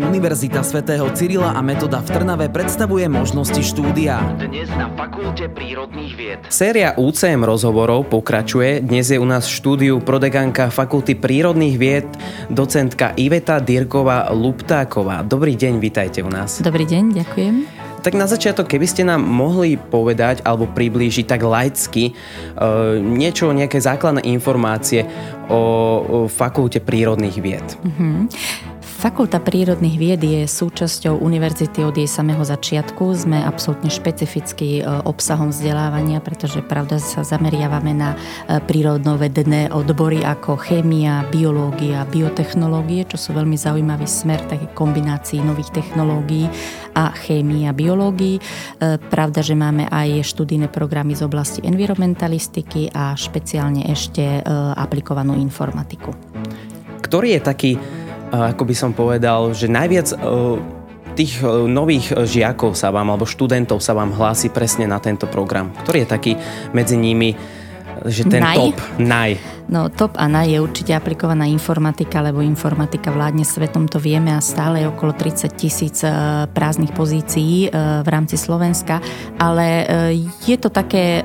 Univerzita svätého Cyrila a Metoda v Trnave predstavuje možnosti štúdia. Dnes na Fakulte prírodných vied. Séria UCM rozhovorov pokračuje. Dnes je u nás v štúdiu prodeganka Fakulty prírodných vied, docentka Iveta Dirková Luptáková. Dobrý deň, vítajte u nás. Dobrý deň, ďakujem. Tak na začiatok, keby ste nám mohli povedať alebo priblížiť tak laicky e, niečo, nejaké základné informácie o, o fakulte prírodných vied. Uh-huh. Fakulta prírodných vied je súčasťou univerzity od jej samého začiatku. Sme absolútne špecifický e, obsahom vzdelávania, pretože pravda sa zameriavame na e, prírodnovedné odbory ako chémia, biológia, biotechnológie, čo sú veľmi zaujímavý smer také kombinácii nových technológií a chémii a biológií. E, pravda, že máme aj študijné programy z oblasti environmentalistiky a špeciálne ešte aplikovanú informatiku. Ktorý je taký ako by som povedal, že najviac e, tých e, nových žiakov sa vám, alebo študentov sa vám hlási presne na tento program? Ktorý je taký medzi nimi, že ten naj? top, naj? No top a naj je určite aplikovaná informatika, lebo informatika vládne svetom, to vieme a stále je okolo 30 tisíc e, prázdnych pozícií e, v rámci Slovenska, ale e, je to také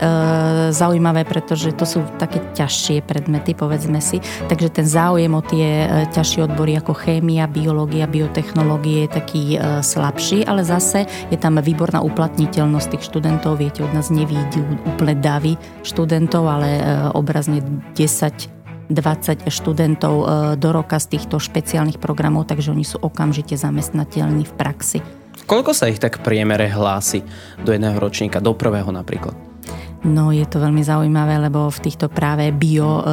zaujímavé, pretože to sú také ťažšie predmety, povedzme si, takže ten záujem o tie ťažšie odbory ako chémia, biológia, biotechnológie je taký slabší, ale zase je tam výborná uplatniteľnosť tých študentov, viete, od nás nevídu úplne davy študentov, ale obrazne 10 20 študentov e, do roka z týchto špeciálnych programov, takže oni sú okamžite zamestnateľní v praxi. Koľko sa ich tak priemere hlási do jedného ročníka, do prvého napríklad? No je to veľmi zaujímavé, lebo v týchto práve bio e, e,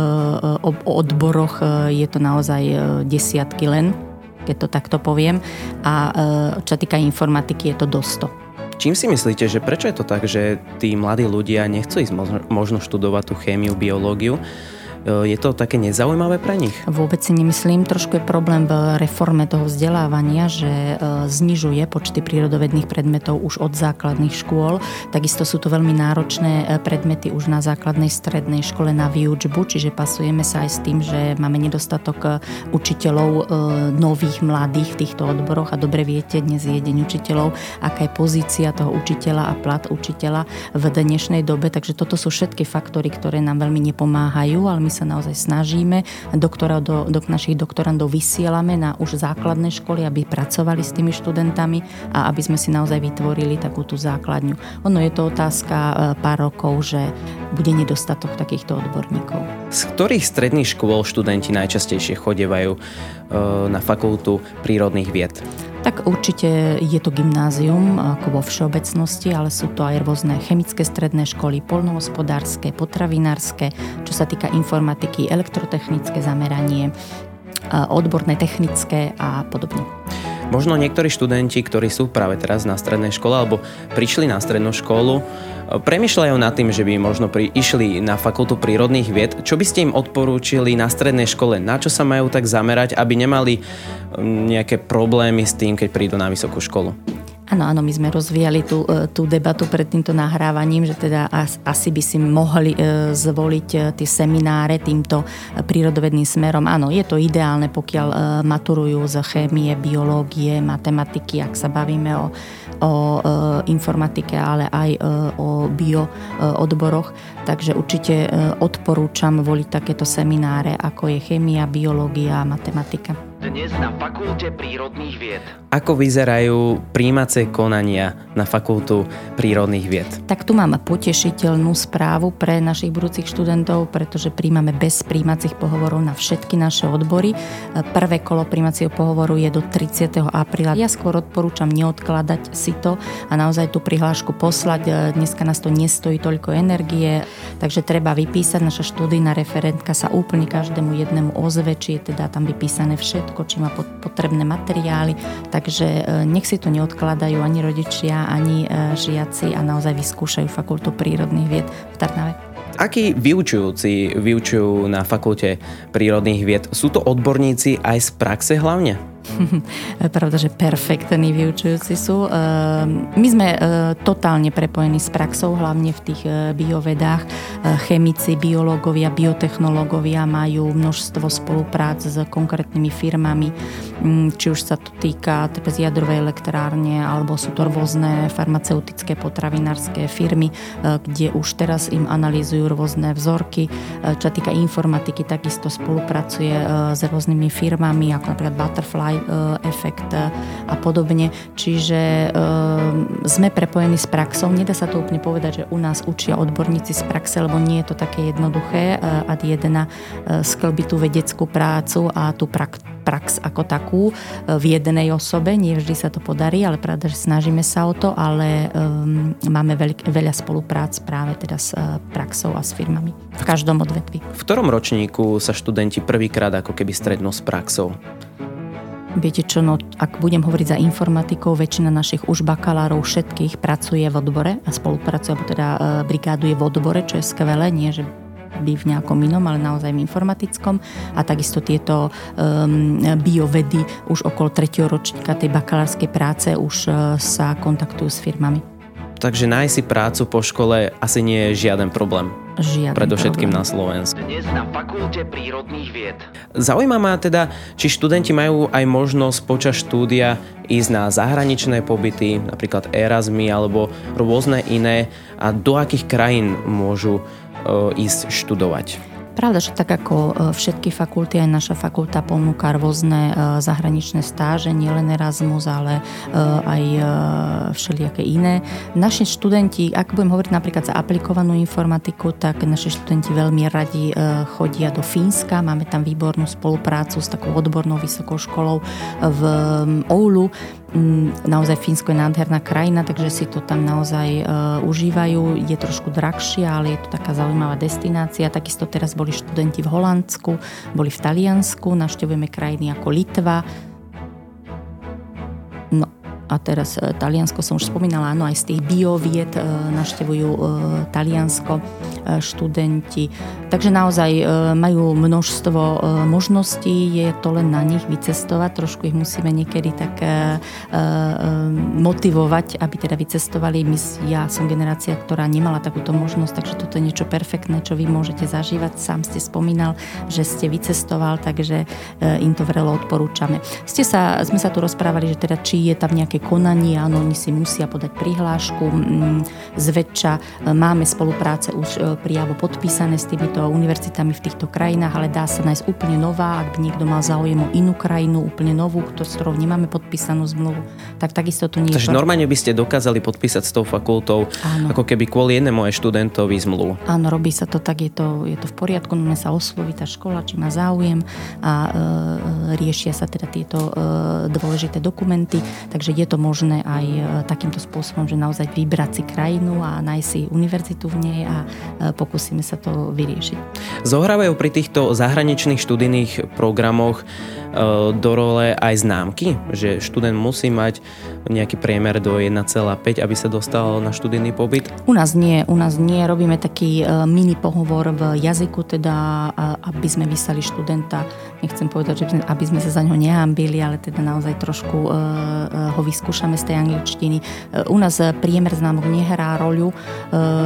odboroch je to naozaj desiatky len, keď to takto poviem. A čo týka informatiky, je to do 100. Čím si myslíte, že prečo je to tak, že tí mladí ľudia nechcú ísť možno študovať tú chémiu, biológiu, je to také nezaujímavé pre nich? Vôbec si nemyslím. Trošku je problém v reforme toho vzdelávania, že e, znižuje počty prírodovedných predmetov už od základných škôl. Takisto sú to veľmi náročné e, predmety už na základnej strednej škole na výučbu, čiže pasujeme sa aj s tým, že máme nedostatok učiteľov nových, mladých v týchto odboroch a dobre viete, dnes je deň učiteľov, aká je pozícia toho učiteľa a plat učiteľa v dnešnej dobe, takže toto sú všetky faktory, ktoré nám veľmi nepomáhajú, ale my sa naozaj snažíme. Do, do našich doktorandov vysielame na už základné školy, aby pracovali s tými študentami a aby sme si naozaj vytvorili takú tú základňu. Ono je to otázka e, pár rokov, že bude nedostatok takýchto odborníkov. Z ktorých stredných škôl študenti najčastejšie chodevajú e, na fakultu prírodných vied? Tak určite je to gymnázium ako vo všeobecnosti, ale sú to aj rôzne chemické stredné školy, polnohospodárske, potravinárske, čo sa týka informatiky, elektrotechnické zameranie, odborné technické a podobne. Možno niektorí študenti, ktorí sú práve teraz na strednej škole alebo prišli na strednú školu, premyšľajú nad tým, že by možno pri, išli na fakultu prírodných vied. Čo by ste im odporúčili na strednej škole? Na čo sa majú tak zamerať, aby nemali nejaké problémy s tým, keď prídu na vysokú školu? Áno, áno, my sme rozvíjali tú, e, tú debatu pred týmto nahrávaním, že teda asi by si mohli e, zvoliť e, tie semináre týmto prírodovedným smerom. Áno, je to ideálne, pokiaľ maturujú z chémie, biológie, matematiky, ak sa bavíme o, o informatike, ale aj o bio odboroch. Takže určite odporúčam voliť takéto semináre, ako je chémia, biológia a matematika. Dnes na Fakulte prírodných vied. Ako vyzerajú príjmacie konania na Fakultu prírodných vied? Tak tu máme potešiteľnú správu pre našich budúcich študentov, pretože príjmame bez príjmacích pohovorov na všetky naše odbory. Prvé kolo príjmacieho pohovoru je do 30. apríla. Ja skôr odporúčam neodkladať si to a naozaj tú prihlášku poslať. Dneska nás to nestojí toľko energie, takže treba vypísať. Naša študijná referentka sa úplne každému jednému ozve, či je teda tam vypísané všetko všetko, či má potrebné materiály, takže e, nech si to neodkladajú ani rodičia, ani e, žiaci a naozaj vyskúšajú fakultu prírodných vied v Tarnave. Akí vyučujúci vyučujú na fakulte prírodných vied? Sú to odborníci aj z praxe hlavne? Pravda, že perfektní vyučujúci sú. Ehm, my sme e, totálne prepojení s praxou, hlavne v tých e, biovedách. E, chemici, biológovia, biotechnológovia majú množstvo spoluprác s konkrétnymi firmami, mm, či už sa to týka z jadrovej elektrárne, alebo sú to rôzne farmaceutické, potravinárske firmy, kde už teraz im analýzujú rôzne vzorky. Čo týka informatiky, takisto spolupracuje s rôznymi firmami, ako napríklad Butterfly, aj e, efekt e, a podobne. Čiže e, sme prepojení s praxou. Nedá sa to úplne povedať, že u nás učia odborníci z praxe, lebo nie je to také jednoduché ad jedna sklbiť tú vedeckú prácu a tú prax prax ako takú v jednej osobe. Nie vždy sa to podarí, ale pravda, že snažíme sa o to, ale máme veľk, veľa spoluprác práve teda s praxou a s firmami v každom odvetvi. V ktorom ročníku sa študenti prvýkrát ako keby strednú s praxou? Viete čo, no ak budem hovoriť za informatikou, väčšina našich už bakalárov všetkých pracuje v odbore a spolupracuje, alebo teda e, brigáduje v odbore, čo je skvelé, nie že by v nejakom inom, ale naozaj v informatickom. A takisto tieto um, biovedy už okolo tretieho ročníka tej bakalárskej práce už uh, sa kontaktujú s firmami. Takže nájsť si prácu po škole asi nie je žiaden problém. Žiadny Predovšetkým problém. na Slovensku. Dnes na Fakulte prírodných vied. Zaujíma ma teda, či študenti majú aj možnosť počas štúdia ísť na zahraničné pobyty, napríklad Erasmy alebo rôzne iné a do akých krajín môžu e, ísť študovať. Pravda, že tak ako e, všetky fakulty, aj naša fakulta ponúka rôzne e, zahraničné stáže, nielen Erasmus, ale e, aj všelijaké iné. Naši študenti, ak budem hovoriť napríklad za aplikovanú informatiku, tak naši študenti veľmi radi chodia do Fínska. Máme tam výbornú spoluprácu s takou odbornou vysokou školou v Oulu, naozaj Fínsko je nádherná krajina, takže si to tam naozaj uh, užívajú. Je trošku drahšia, ale je to taká zaujímavá destinácia. Takisto teraz boli študenti v Holandsku, boli v Taliansku, navštevujeme krajiny ako Litva. A teraz e, Taliansko som už spomínala, áno, aj z tých bioviet e, naštevujú e, Taliansko študenti. Takže naozaj majú množstvo možností, je to len na nich vycestovať, trošku ich musíme niekedy tak motivovať, aby teda vycestovali. My, ja som generácia, ktorá nemala takúto možnosť, takže toto je niečo perfektné, čo vy môžete zažívať. Sám ste spomínal, že ste vycestoval, takže im to vrelo odporúčame. Ste sa, sme sa tu rozprávali, že teda či je tam nejaké konanie, áno, oni si musia podať prihlášku. Mm, zväčša e, máme spolupráce už e, prijavo podpísané s týmito univerzitami v týchto krajinách, ale dá sa nájsť úplne nová, ak by niekto mal záujem o inú krajinu, úplne novú, s ktorou nemáme podpísanú zmluvu, tak takisto tu nie Takže normálne by ste dokázali podpísať s tou fakultou, áno. ako keby kvôli jednému aj študentovi zmluvu. Áno, robí sa to tak, je to, je to v poriadku, môžeme sa osloviť tá škola, či má záujem a e, riešia sa teda tieto e, dôležité dokumenty, takže je to možné aj e, takýmto spôsobom, že naozaj vybrať si krajinu a nájsť si univerzitu v nej a e, pokúsime sa to vyriešiť. Zohrávajú pri týchto zahraničných študijných programoch e, do role aj známky, že študent musí mať nejaký priemer do 1,5, aby sa dostal na študijný pobyt? U nás nie, u nás nie. Robíme taký mini pohovor v jazyku, teda aby sme vyslali študenta, nechcem povedať, že aby sme sa za ňo nehambili, ale teda naozaj trošku ho vyskúšali skúšame z tej angličtiny. E, u nás priemer známok nehrá roľu, e,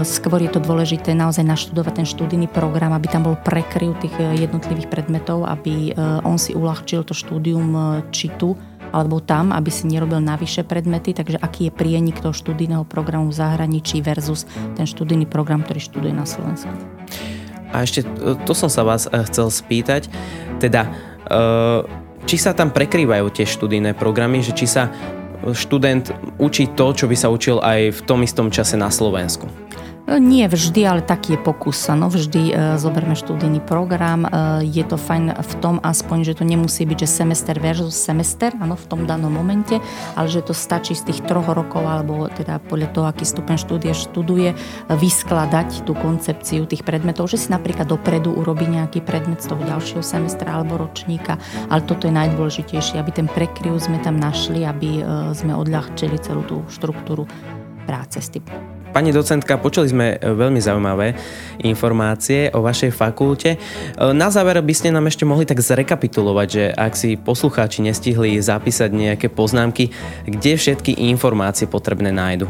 skôr je to dôležité naozaj naštudovať ten študijný program, aby tam bol prekryv tých e, jednotlivých predmetov, aby on si uľahčil to štúdium či tu, alebo tam, aby si nerobil navyše predmety, takže aký je prienik toho študijného programu v zahraničí versus ten študijný program, ktorý študuje na Slovensku. A ešte to som sa vás chcel spýtať, teda či sa tam prekrývajú tie študijné programy, že či sa študent učí to, čo by sa učil aj v tom istom čase na Slovensku? Nie vždy, ale taký je pokus. No vždy e, zoberme študijný program. E, je to fajn v tom aspoň, že to nemusí byť, že semester versus semester, áno, v tom danom momente, ale že to stačí z tých troch rokov, alebo teda podľa toho, aký stupeň štúdia študuje, vyskladať tú koncepciu tých predmetov, že si napríklad dopredu urobí nejaký predmet z toho ďalšieho semestra alebo ročníka, ale toto je najdôležitejšie, aby ten prekryv sme tam našli, aby e, sme odľahčili celú tú štruktúru práce s tým Pani docentka, počuli sme veľmi zaujímavé informácie o vašej fakulte. Na záver by ste nám ešte mohli tak zrekapitulovať, že ak si poslucháči nestihli zapísať nejaké poznámky, kde všetky informácie potrebné nájdu?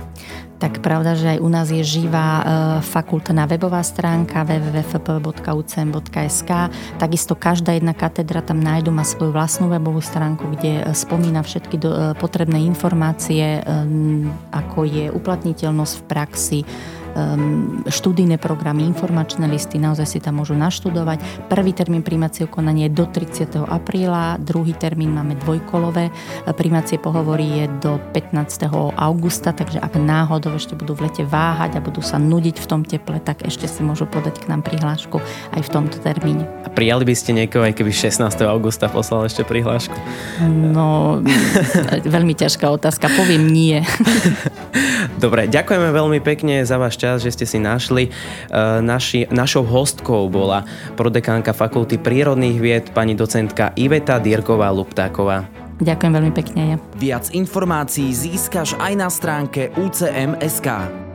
Tak pravda, že aj u nás je živá e, fakultná webová stránka www.fp.ucm.sk. Takisto každá jedna katedra tam nájdu, má svoju vlastnú webovú stránku, kde e, spomína všetky e, potrebné informácie, ako je uplatniteľnosť v praxi, študijné programy, informačné listy, naozaj si tam môžu naštudovať. Prvý termín príjmacieho konania je do 30. apríla, druhý termín máme dvojkolové, príjmacie pohovory je do 15. augusta, takže ak náhodou ešte budú v lete váhať a budú sa nudiť v tom teple, tak ešte si môžu podať k nám prihlášku aj v tomto termíne. A prijali by ste niekoho, aj keby 16. augusta poslal ešte prihlášku? No, veľmi ťažká otázka, poviem nie. Dobre, ďakujeme veľmi pekne za váš čas, že ste si našli. E, naši, našou hostkou bola prodekánka Fakulty prírodných vied, pani docentka Iveta Dierková-Luptáková. Ďakujem veľmi pekne. Ja. Viac informácií získaš aj na stránke UCM.sk.